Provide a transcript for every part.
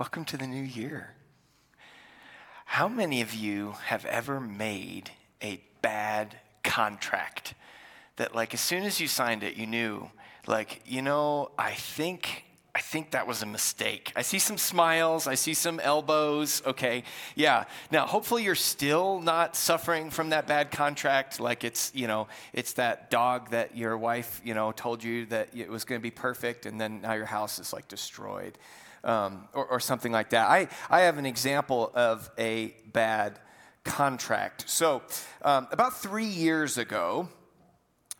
Welcome to the new year. How many of you have ever made a bad contract that, like, as soon as you signed it, you knew, like, you know, I think I think that was a mistake. I see some smiles, I see some elbows. Okay, yeah. Now, hopefully, you're still not suffering from that bad contract. Like it's, you know, it's that dog that your wife, you know, told you that it was going to be perfect, and then now your house is like destroyed, um, or, or something like that. I, I have an example of a bad contract. So, um, about three years ago,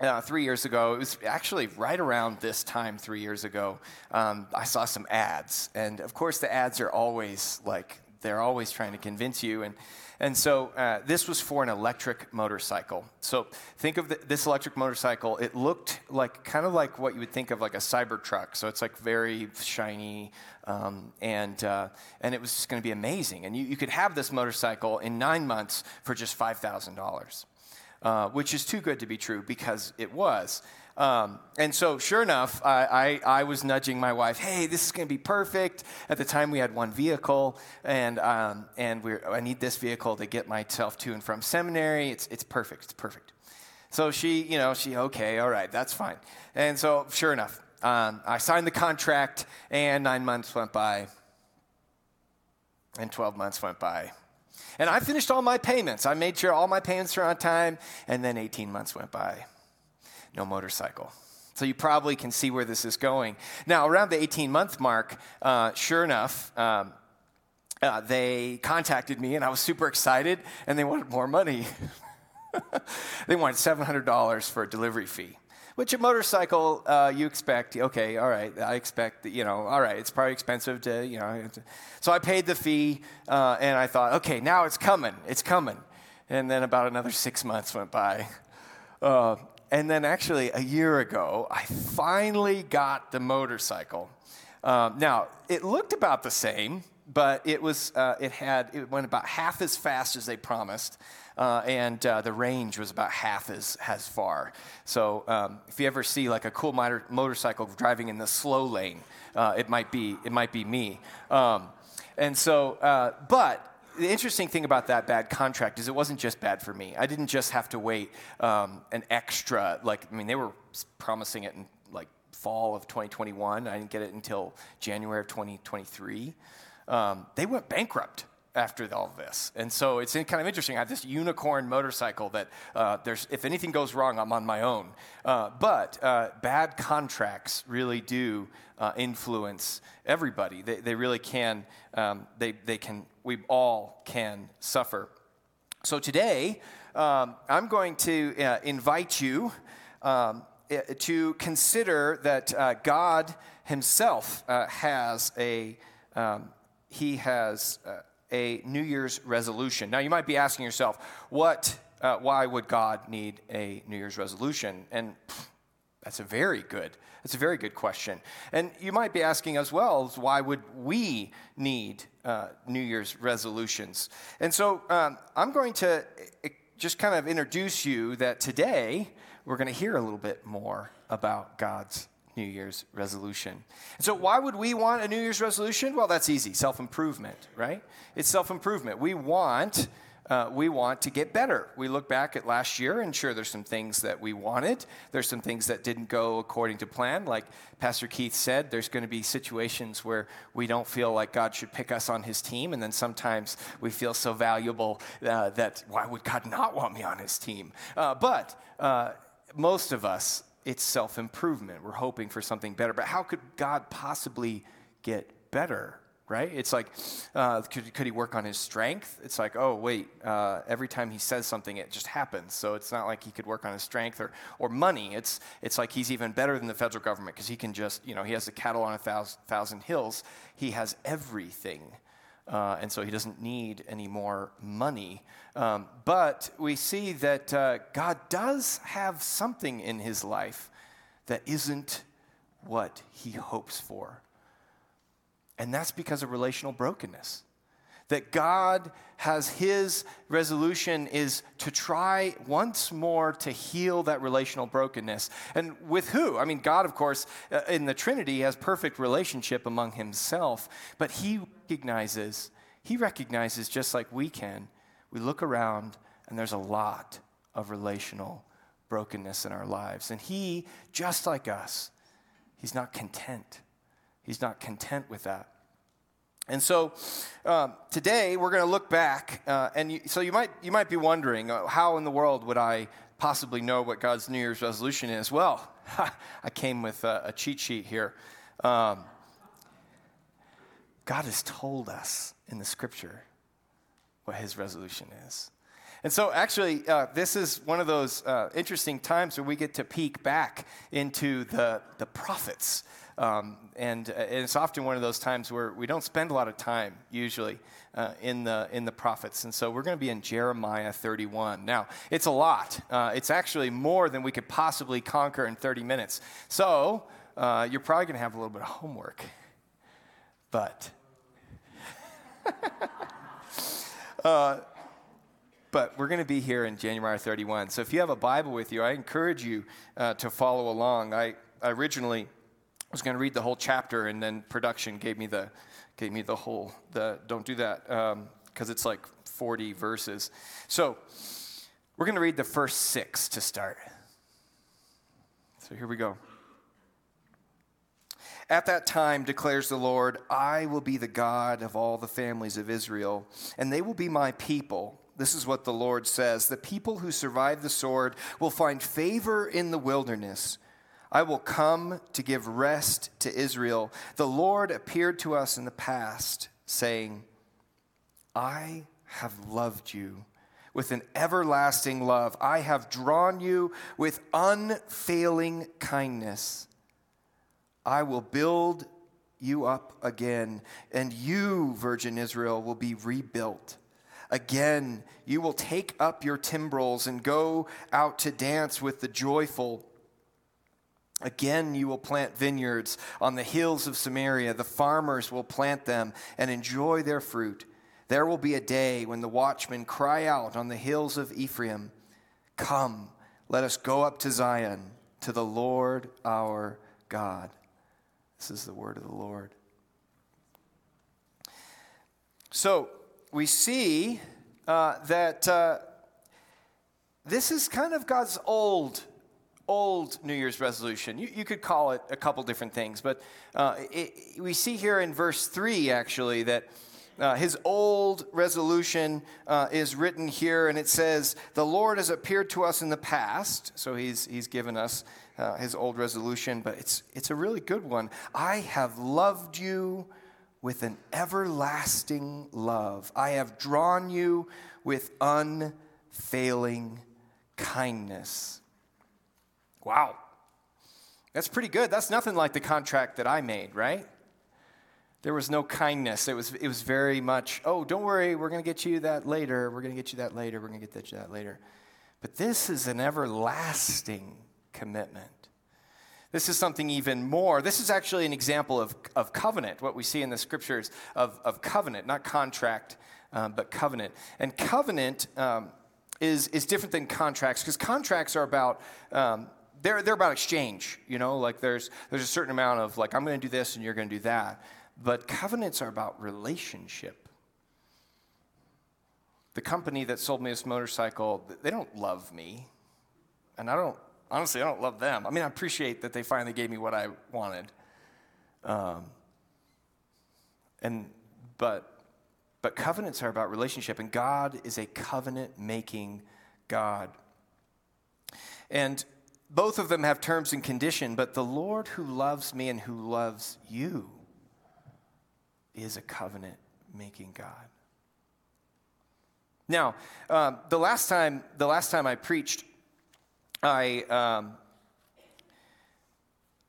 uh, three years ago, it was actually right around this time, three years ago, um, I saw some ads. And of course, the ads are always like, they're always trying to convince you. And, and so uh, this was for an electric motorcycle. So think of the, this electric motorcycle. It looked like kind of like what you would think of like a Cybertruck. So it's like very shiny, um, and, uh, and it was just going to be amazing. And you, you could have this motorcycle in nine months for just $5,000 uh, which is too good to be true because it was. Um, and so, sure enough, I, I, I, was nudging my wife, hey, this is going to be perfect. At the time, we had one vehicle, and, um, and I need this vehicle to get myself to and from seminary. It's, it's perfect. It's perfect. So she, you know, she, okay, all right, that's fine. And so, sure enough, um, I signed the contract, and nine months went by, and 12 months went by, and I finished all my payments. I made sure all my payments were on time, and then 18 months went by. No motorcycle. So you probably can see where this is going. Now, around the 18 month mark, uh, sure enough, um, uh, they contacted me, and I was super excited, and they wanted more money. they wanted $700 for a delivery fee which a motorcycle uh, you expect okay all right i expect you know all right it's probably expensive to you know so i paid the fee uh, and i thought okay now it's coming it's coming and then about another six months went by uh, and then actually a year ago i finally got the motorcycle um, now it looked about the same but it was uh, it had it went about half as fast as they promised uh, and uh, the range was about half as, as far. So um, if you ever see like a cool motor- motorcycle driving in the slow lane, uh, it might be it might be me. Um, and so, uh, but the interesting thing about that bad contract is it wasn't just bad for me. I didn't just have to wait um, an extra like I mean they were promising it in like fall of 2021. I didn't get it until January of 2023. Um, they went bankrupt after all this. And so it's kind of interesting. I have this unicorn motorcycle that uh, there's, if anything goes wrong, I'm on my own. Uh, but uh, bad contracts really do uh, influence everybody. They, they really can, um, they, they can, we all can suffer. So today, um, I'm going to uh, invite you um, to consider that uh, God Himself has a, um, He has a New Year's resolution. Now, you might be asking yourself, what, uh, why would God need a New Year's resolution? And pff, that's a very good, that's a very good question. And you might be asking as well, why would we need uh, New Year's resolutions? And so um, I'm going to uh, just kind of introduce you that today we're going to hear a little bit more about God's New Year's resolution. And so, why would we want a New Year's resolution? Well, that's easy self improvement, right? It's self improvement. We want. Uh, we want to get better. We look back at last year, and sure, there's some things that we wanted. There's some things that didn't go according to plan. Like Pastor Keith said, there's going to be situations where we don't feel like God should pick us on his team. And then sometimes we feel so valuable uh, that why would God not want me on his team? Uh, but uh, most of us it's self improvement. We're hoping for something better. But how could God possibly get better? Right? It's like, uh, could, could he work on his strength? It's like, oh, wait, uh, every time he says something, it just happens. So it's not like he could work on his strength or, or money. It's, it's like he's even better than the federal government because he can just, you know, he has the cattle on a thousand, thousand hills. He has everything. Uh, and so he doesn't need any more money. Um, but we see that uh, God does have something in his life that isn't what he hopes for. And that's because of relational brokenness. That God has his resolution is to try once more to heal that relational brokenness. And with who? I mean, God, of course, uh, in the Trinity has perfect relationship among himself, but he recognizes, he recognizes just like we can. We look around and there's a lot of relational brokenness in our lives. And he, just like us, he's not content. He's not content with that. And so um, today we're going to look back, uh, and you, so you might you might be wondering uh, how in the world would I possibly know what God's New Year's resolution is? Well, I came with a, a cheat sheet here. Um, God has told us in the Scripture what His resolution is. And so, actually, uh, this is one of those uh, interesting times where we get to peek back into the, the prophets. Um, and, uh, and, it's often one of those times where we don't spend a lot of time, usually, uh, in, the, in the prophets. And so, we're going to be in Jeremiah 31. Now, it's a lot. Uh, it's actually more than we could possibly conquer in 30 minutes. So, uh, you're probably going to have a little bit of homework. But. but we're going to be here in Jeremiah 31. So if you have a Bible with you, I encourage you uh, to follow along. I, I originally was going to read the whole chapter, and then production gave me the gave me the whole the don't do that because um, it's like 40 verses. So we're going to read the first six to start. So here we go. At that time, declares the Lord, I will be the God of all the families of Israel, and they will be my people. This is what the Lord says The people who survive the sword will find favor in the wilderness. I will come to give rest to Israel. The Lord appeared to us in the past, saying, I have loved you with an everlasting love. I have drawn you with unfailing kindness. I will build you up again, and you, Virgin Israel, will be rebuilt. Again, you will take up your timbrels and go out to dance with the joyful. Again, you will plant vineyards on the hills of Samaria. The farmers will plant them and enjoy their fruit. There will be a day when the watchmen cry out on the hills of Ephraim, Come, let us go up to Zion, to the Lord our God. This is the word of the Lord. So, we see uh, that uh, this is kind of God's old, old New Year's resolution. You, you could call it a couple different things, but uh, it, we see here in verse 3 actually that. Uh, his old resolution uh, is written here, and it says, The Lord has appeared to us in the past. So he's, he's given us uh, his old resolution, but it's, it's a really good one. I have loved you with an everlasting love. I have drawn you with unfailing kindness. Wow. That's pretty good. That's nothing like the contract that I made, right? There was no kindness. It was, it was very much, oh, don't worry, we're going to get you that later. We're going to get you that later. We're going to get you that later. But this is an everlasting commitment. This is something even more. This is actually an example of, of covenant, what we see in the scriptures of, of covenant, not contract, um, but covenant. And covenant um, is, is different than contracts because contracts are about. Um, they're, they're about exchange, you know, like there's, there's a certain amount of like, I'm going to do this and you're going to do that. But covenants are about relationship. The company that sold me this motorcycle, they don't love me. And I don't honestly, I don't love them. I mean, I appreciate that they finally gave me what I wanted. Um, and but but covenants are about relationship, and God is a covenant making God. And both of them have terms and condition, but the Lord who loves me and who loves you is a covenant making God. Now, um, the last time the last time I preached I, um,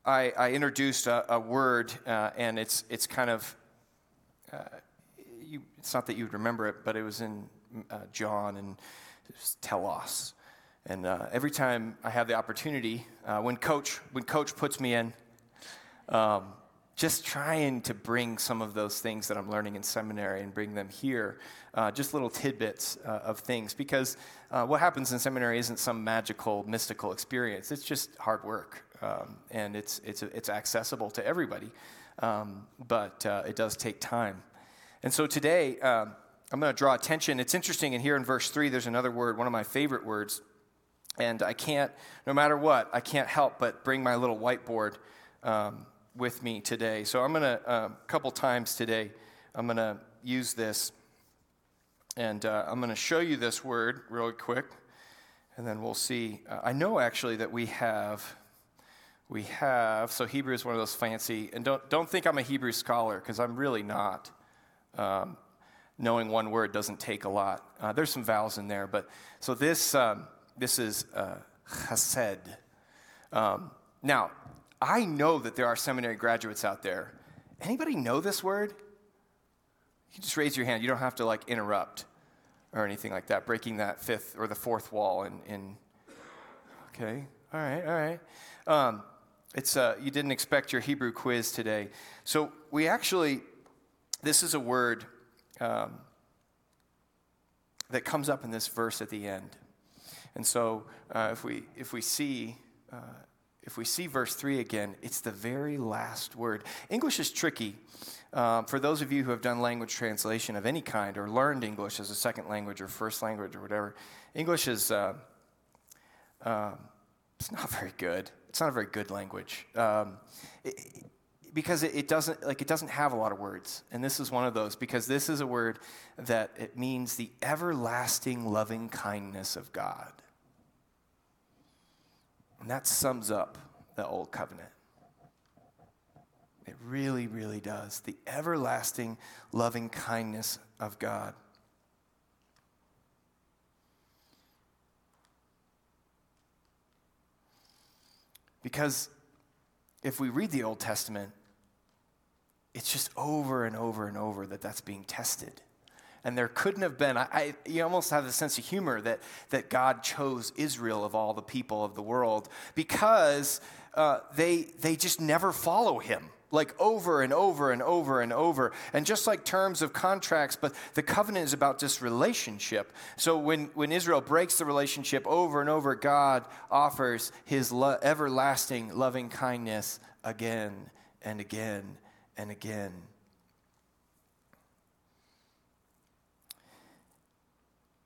I, I, introduced a, a word, uh, and it's, it's kind of, uh, you, it's not that you would remember it, but it was in uh, John and telos. And uh, every time I have the opportunity, uh, when coach when coach puts me in, um, just trying to bring some of those things that I'm learning in seminary and bring them here, uh, just little tidbits uh, of things. Because uh, what happens in seminary isn't some magical, mystical experience. It's just hard work, um, and it's it's it's accessible to everybody, um, but uh, it does take time. And so today, um, I'm going to draw attention. It's interesting, and here in verse three, there's another word, one of my favorite words, and I can't, no matter what, I can't help but bring my little whiteboard. Um, with me today. So I'm going to, a uh, couple times today, I'm going to use this. And uh, I'm going to show you this word really quick. And then we'll see. Uh, I know actually that we have, we have, so Hebrew is one of those fancy, and don't, don't think I'm a Hebrew scholar, because I'm really not. Um, knowing one word doesn't take a lot. Uh, there's some vowels in there, but so this, um, this is uh, chesed. Um, now, I know that there are seminary graduates out there. Anybody know this word? You just raise your hand. You don't have to like interrupt or anything like that, breaking that fifth or the fourth wall. In, in okay, all right, all right. Um, it's uh, you didn't expect your Hebrew quiz today, so we actually this is a word um, that comes up in this verse at the end, and so uh, if we if we see uh, if we see verse 3 again, it's the very last word. English is tricky. Um, for those of you who have done language translation of any kind or learned English as a second language or first language or whatever, English is uh, uh, it's not very good. It's not a very good language um, it, because it, it, doesn't like it doesn't have a lot of words, and this is one of those because this is a word that it means the everlasting loving kindness of God. And that sums up the old covenant. It really, really does. The everlasting loving kindness of God. Because if we read the Old Testament, it's just over and over and over that that's being tested and there couldn't have been. I, I, you almost have the sense of humor that, that God chose Israel of all the people of the world because uh, they, they just never follow him. Like over and over and over and over. And just like terms of contracts, but the covenant is about this relationship. So when, when Israel breaks the relationship over and over, God offers his lo- everlasting loving kindness again and again and again.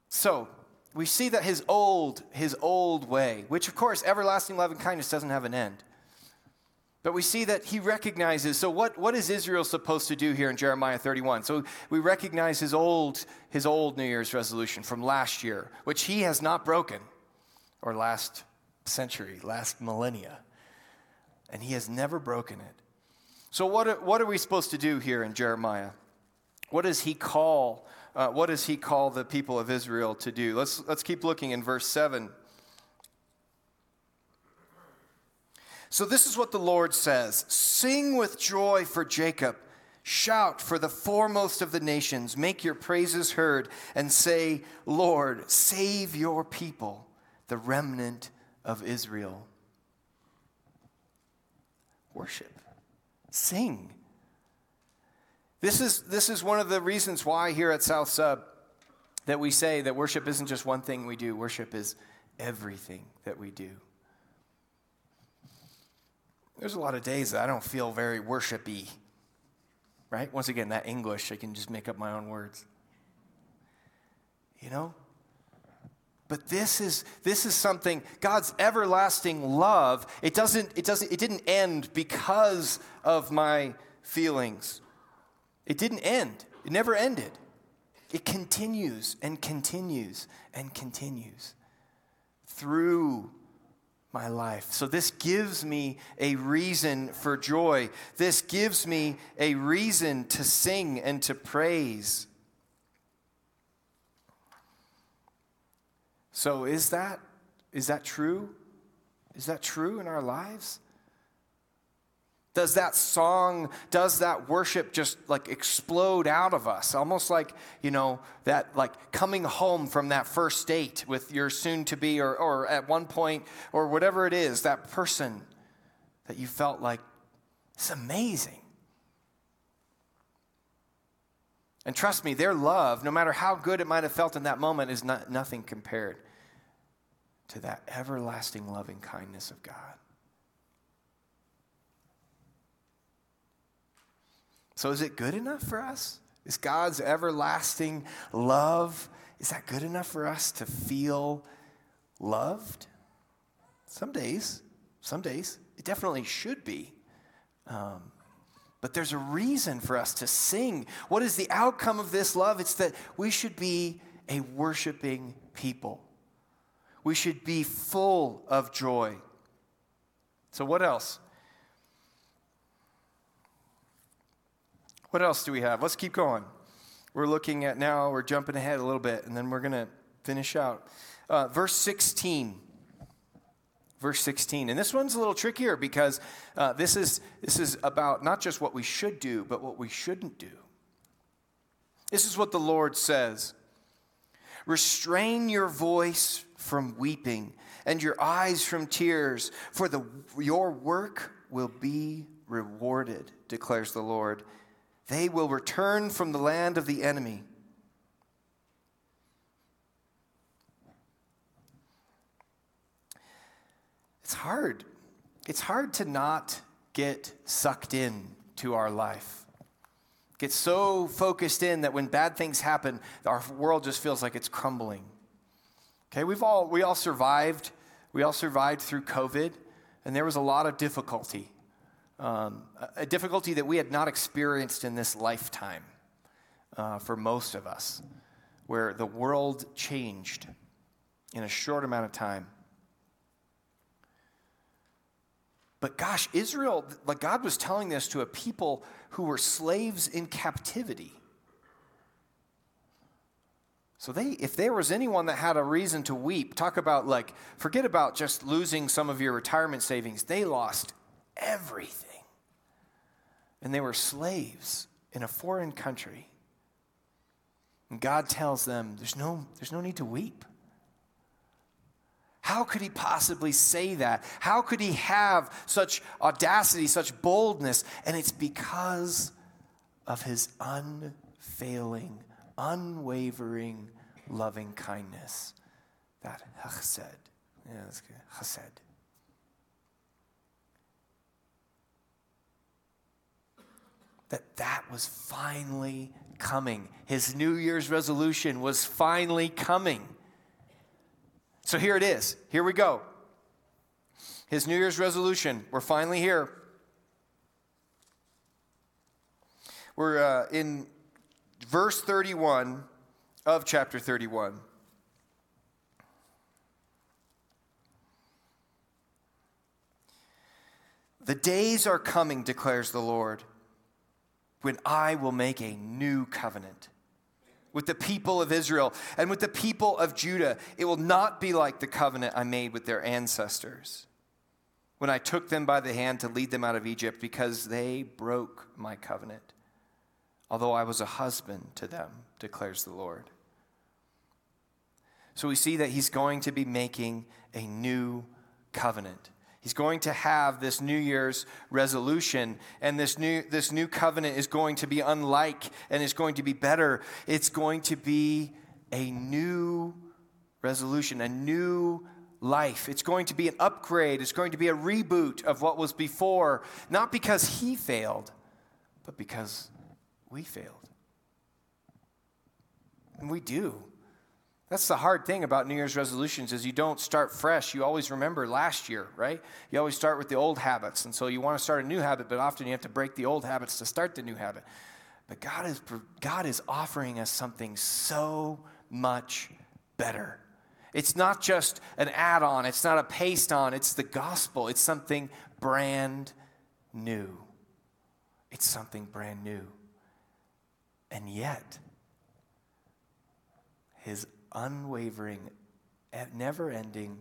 So we see that his old, his old way, which of course, everlasting love and kindness doesn't have an end. But we see that he recognizes, so what, what is Israel supposed to do here in Jeremiah 31? So we recognize his old, his old New Year's resolution from last year, which he has not broken, or last century, last millennia. And he has never broken it. So what, what are we supposed to do here in Jeremiah? What does he call uh, what does he call the people of Israel to do? Let's, let's keep looking in verse 7. So, this is what the Lord says Sing with joy for Jacob, shout for the foremost of the nations, make your praises heard, and say, Lord, save your people, the remnant of Israel. Worship, sing. This is, this is one of the reasons why here at South Sub that we say that worship isn't just one thing we do, worship is everything that we do. There's a lot of days that I don't feel very worshipy, right? Once again, that English, I can just make up my own words. You know? But this is this is something God's everlasting love. It doesn't it doesn't it didn't end because of my feelings. It didn't end, it never ended. It continues and continues and continues through my life. So, this gives me a reason for joy. This gives me a reason to sing and to praise. So is that is that true? Is that true in our lives? Does that song, does that worship just like explode out of us? Almost like, you know, that like coming home from that first date with your soon to be or, or at one point or whatever it is, that person that you felt like, it's amazing. And trust me, their love, no matter how good it might have felt in that moment, is not, nothing compared to that everlasting loving kindness of God. So, is it good enough for us? Is God's everlasting love, is that good enough for us to feel loved? Some days, some days, it definitely should be. Um, but there's a reason for us to sing. What is the outcome of this love? It's that we should be a worshiping people. We should be full of joy. So, what else? What else do we have? Let's keep going. We're looking at now, we're jumping ahead a little bit, and then we're going to finish out. Uh, verse 16 verse 16. And this one's a little trickier because uh, this, is, this is about not just what we should do, but what we shouldn't do. This is what the Lord says Restrain your voice from weeping and your eyes from tears, for the, your work will be rewarded, declares the Lord. They will return from the land of the enemy It's hard. It's hard to not get sucked in to our life. Get so focused in that when bad things happen, our world just feels like it's crumbling. Okay, we've all we all survived. We all survived through COVID, and there was a lot of difficulty, um, a difficulty that we had not experienced in this lifetime uh, for most of us, where the world changed in a short amount of time. But gosh, Israel, like God was telling this to a people who were slaves in captivity. So they if there was anyone that had a reason to weep, talk about like forget about just losing some of your retirement savings. They lost everything. And they were slaves in a foreign country. And God tells them there's no there's no need to weep. How could he possibly say that? How could he have such audacity, such boldness? And it's because of his unfailing, unwavering loving kindness. That chesed. Yeah, that's good. Chesed. That that was finally coming. His New Year's resolution was finally coming. So here it is. Here we go. His New Year's resolution. We're finally here. We're uh, in verse 31 of chapter 31. The days are coming, declares the Lord, when I will make a new covenant with the people of Israel and with the people of Judah. It will not be like the covenant I made with their ancestors when I took them by the hand to lead them out of Egypt because they broke my covenant, although I was a husband to them, declares the Lord. So we see that he's going to be making a new covenant. He's going to have this New Year's resolution, and this new, this new covenant is going to be unlike and is going to be better. It's going to be a new resolution, a new life. It's going to be an upgrade, it's going to be a reboot of what was before, not because he failed, but because we failed. And we do. That's the hard thing about New Year's resolutions is you don't start fresh. You always remember last year, right? You always start with the old habits. And so you want to start a new habit, but often you have to break the old habits to start the new habit. But God is, God is offering us something so much better. It's not just an add on, it's not a paste on, it's the gospel. It's something brand new. It's something brand new. And yet, his unwavering, never ending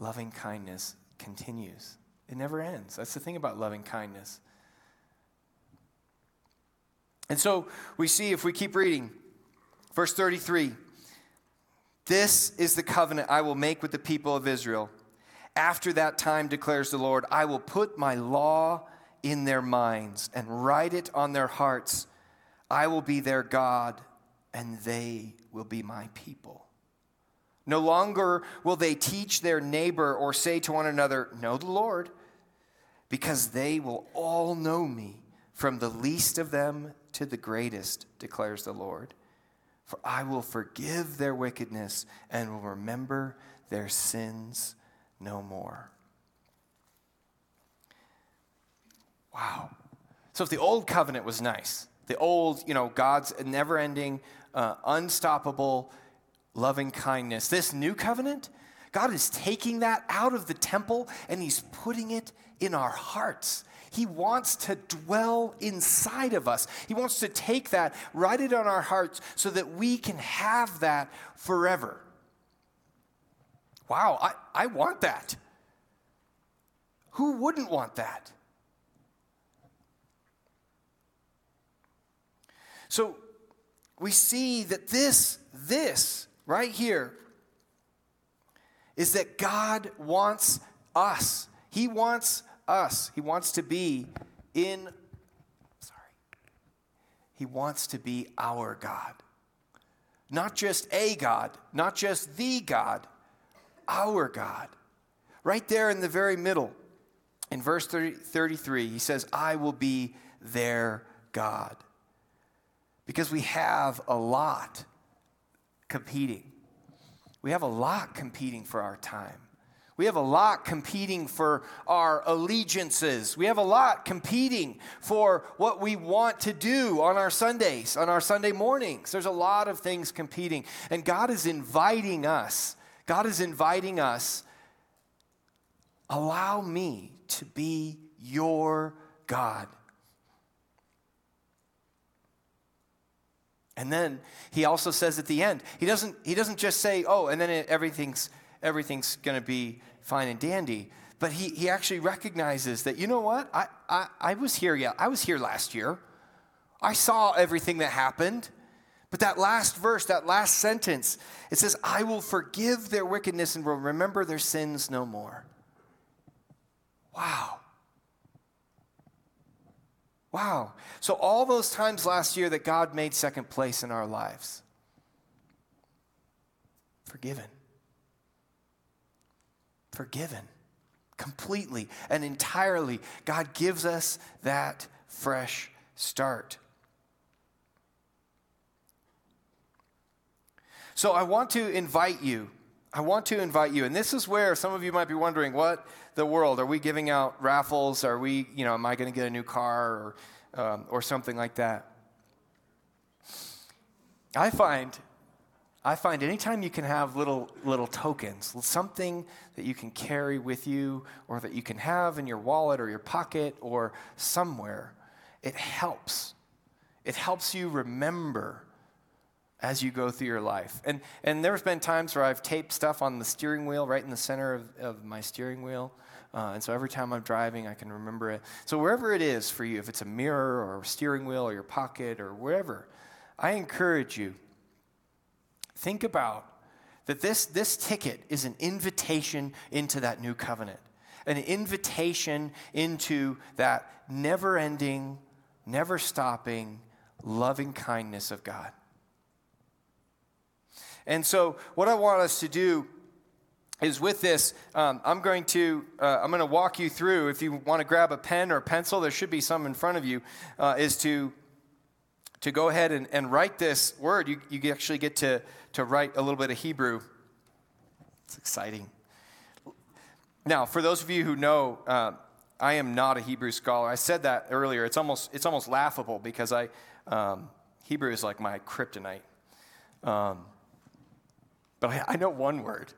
loving kindness continues. It never ends. That's the thing about loving kindness. And so we see, if we keep reading, verse 33 This is the covenant I will make with the people of Israel. After that time, declares the Lord, I will put my law in their minds and write it on their hearts. I will be their God, and they will be my people. No longer will they teach their neighbor or say to one another, Know the Lord, because they will all know me, from the least of them to the greatest, declares the Lord. For I will forgive their wickedness and will remember their sins no more. Wow. So if the old covenant was nice, the old, you know, God's never ending, uh, unstoppable loving kindness. This new covenant, God is taking that out of the temple and He's putting it in our hearts. He wants to dwell inside of us. He wants to take that, write it on our hearts so that we can have that forever. Wow, I, I want that. Who wouldn't want that? So we see that this, this right here is that God wants us. He wants us. He wants to be in, sorry, He wants to be our God. Not just a God, not just the God, our God. Right there in the very middle, in verse 30, 33, he says, I will be their God. Because we have a lot competing. We have a lot competing for our time. We have a lot competing for our allegiances. We have a lot competing for what we want to do on our Sundays, on our Sunday mornings. There's a lot of things competing. And God is inviting us. God is inviting us. Allow me to be your God. And then he also says at the end, he doesn't, he doesn't just say, oh, and then it, everything's, everything's going to be fine and dandy. But he, he actually recognizes that, you know what? I, I, I was here, yeah, I was here last year. I saw everything that happened. But that last verse, that last sentence, it says, I will forgive their wickedness and will remember their sins no more. Wow. Wow. So, all those times last year that God made second place in our lives, forgiven. Forgiven. Completely and entirely. God gives us that fresh start. So, I want to invite you. I want to invite you, and this is where some of you might be wondering what the world? Are we giving out raffles? Are we, you know, am I going to get a new car or, um, or something like that? I find, I find anytime you can have little, little tokens, something that you can carry with you or that you can have in your wallet or your pocket or somewhere, it helps. It helps you remember as you go through your life. And, and there's been times where I've taped stuff on the steering wheel, right in the center of, of my steering wheel. Uh, and so every time I'm driving, I can remember it. So wherever it is for you, if it's a mirror or a steering wheel or your pocket or wherever, I encourage you, think about that this, this ticket is an invitation into that new covenant, an invitation into that never ending, never stopping, loving kindness of God. And so, what I want us to do is with this, um, I'm going to uh, I'm going to walk you through. If you want to grab a pen or pencil, there should be some in front of you. Uh, is to to go ahead and, and write this word. You you actually get to to write a little bit of Hebrew. It's exciting. Now, for those of you who know, uh, I am not a Hebrew scholar. I said that earlier. It's almost it's almost laughable because I um, Hebrew is like my kryptonite. Um, but I, I know one word.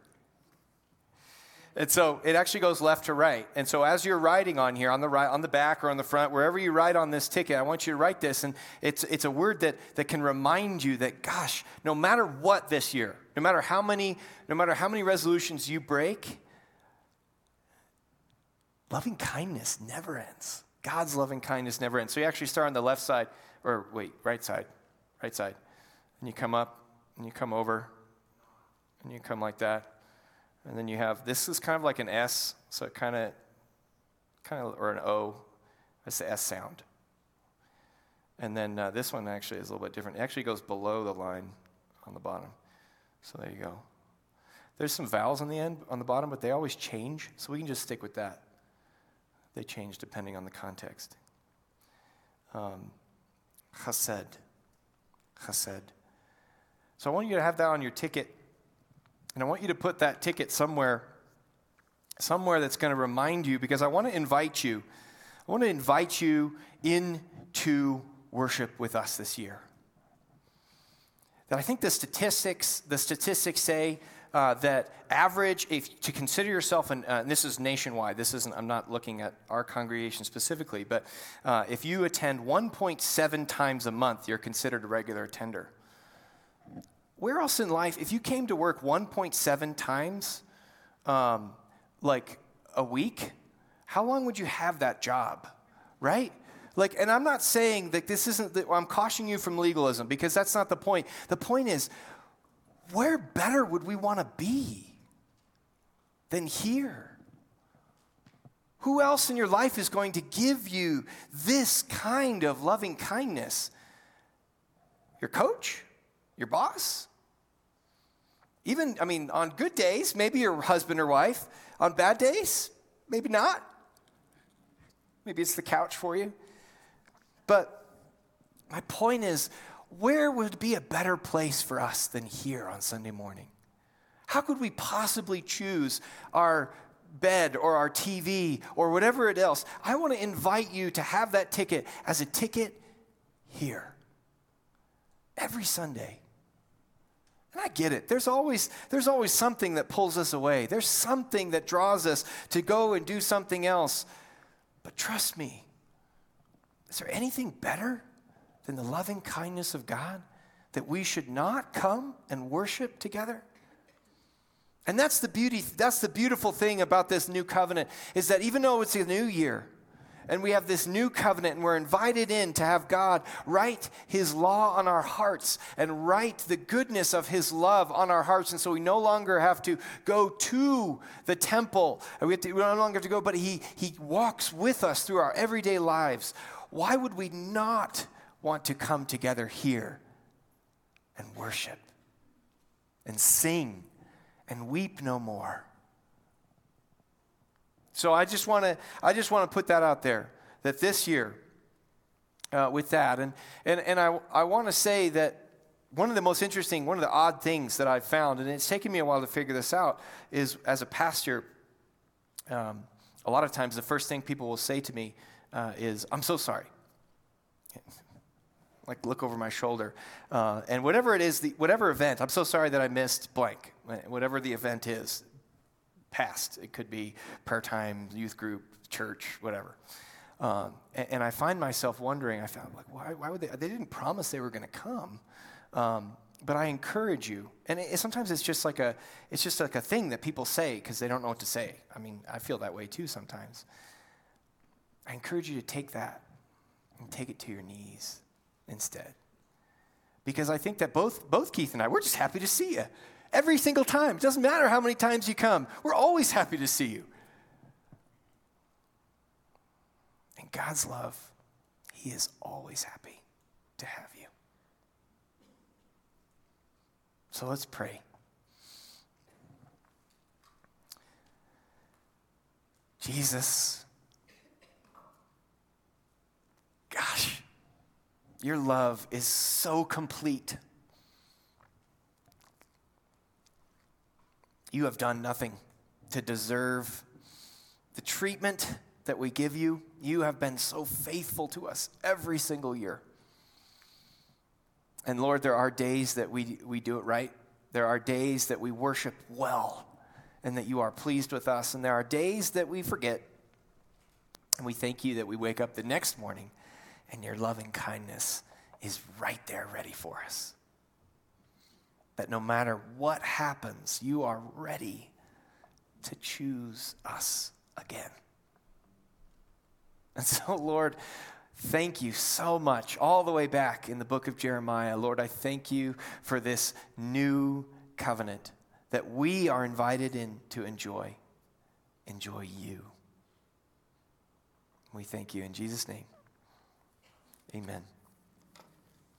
And so it actually goes left to right. And so as you're writing on here, on the right, on the back or on the front, wherever you write on this ticket, I want you to write this. And it's, it's a word that, that can remind you that, gosh, no matter what this year, no matter how many, no matter how many resolutions you break, loving kindness never ends. God's loving kindness never ends. So you actually start on the left side, or wait, right side, right side. And you come up and you come over and you come like that and then you have, this is kind of like an S, so it kind of, kind of, or an O. That's the S sound. And then uh, this one actually is a little bit different. It actually goes below the line on the bottom. So there you go. There's some vowels on the end, on the bottom, but they always change, so we can just stick with that. They change depending on the context. Um, chesed. Chesed. So I want you to have that on your ticket, and I want you to put that ticket somewhere, somewhere that's going to remind you, because I want to invite you. I want to invite you into worship with us this year. That I think the statistics, the statistics say uh, that average, if to consider yourself, an, uh, and this is nationwide, this isn't, I'm not looking at our congregation specifically, but uh, if you attend 1.7 times a month, you're considered a regular attender. Where else in life, if you came to work 1.7 times, um, like a week, how long would you have that job, right? Like, and I'm not saying that this isn't, that I'm cautioning you from legalism because that's not the point. The point is, where better would we want to be than here? Who else in your life is going to give you this kind of loving kindness? Your coach? Your boss? Even, I mean, on good days, maybe your husband or wife. On bad days, maybe not. Maybe it's the couch for you. But my point is, where would be a better place for us than here on Sunday morning? How could we possibly choose our bed or our TV or whatever it else? I want to invite you to have that ticket as a ticket here every Sunday. And I get it. There's always, there's always something that pulls us away. There's something that draws us to go and do something else. But trust me, is there anything better than the loving kindness of God that we should not come and worship together? And that's the beauty, that's the beautiful thing about this new covenant is that even though it's a new year, and we have this new covenant, and we're invited in to have God write His law on our hearts and write the goodness of His love on our hearts. And so we no longer have to go to the temple, and we, to, we no longer have to go, but He, he walks with us through our everyday lives. Why would we not want to come together here and worship and sing and weep no more? So I just want to I just want to put that out there that this year uh, with that and and and I I want to say that one of the most interesting one of the odd things that I've found and it's taken me a while to figure this out is as a pastor um, a lot of times the first thing people will say to me uh, is I'm so sorry. Like look over my shoulder. Uh, and whatever it is the, whatever event i'm so sorry that i missed blank whatever the event is past. It could be prayer time, youth group, church, whatever. Um, and, and, I find myself wondering, I found, like, why, why would they? They didn't promise they were going to come. Um, but I encourage you, and it, sometimes it's just like a, it's just like a thing that people say because they don't know what to say. I mean, I feel that way too sometimes. I encourage you to take that and take it to your knees instead, because I think that both both Keith and I, we're just happy to see you. Every single time. It doesn't matter how many times you come, we're always happy to see you. And God's love, He is always happy to have you. So let's pray. Jesus, gosh, your love is so complete. You have done nothing to deserve the treatment that we give you. You have been so faithful to us every single year. And Lord, there are days that we, we do it right. There are days that we worship well and that you are pleased with us. And there are days that we forget. And we thank you that we wake up the next morning and your loving kindness is right there ready for us that no matter what happens, you are ready to choose us again. And so, Lord, thank you so much. All the way back in the book of Jeremiah, Lord, I thank you for this new covenant that we are invited in to enjoy. Enjoy you. We thank you in Jesus' name. Amen.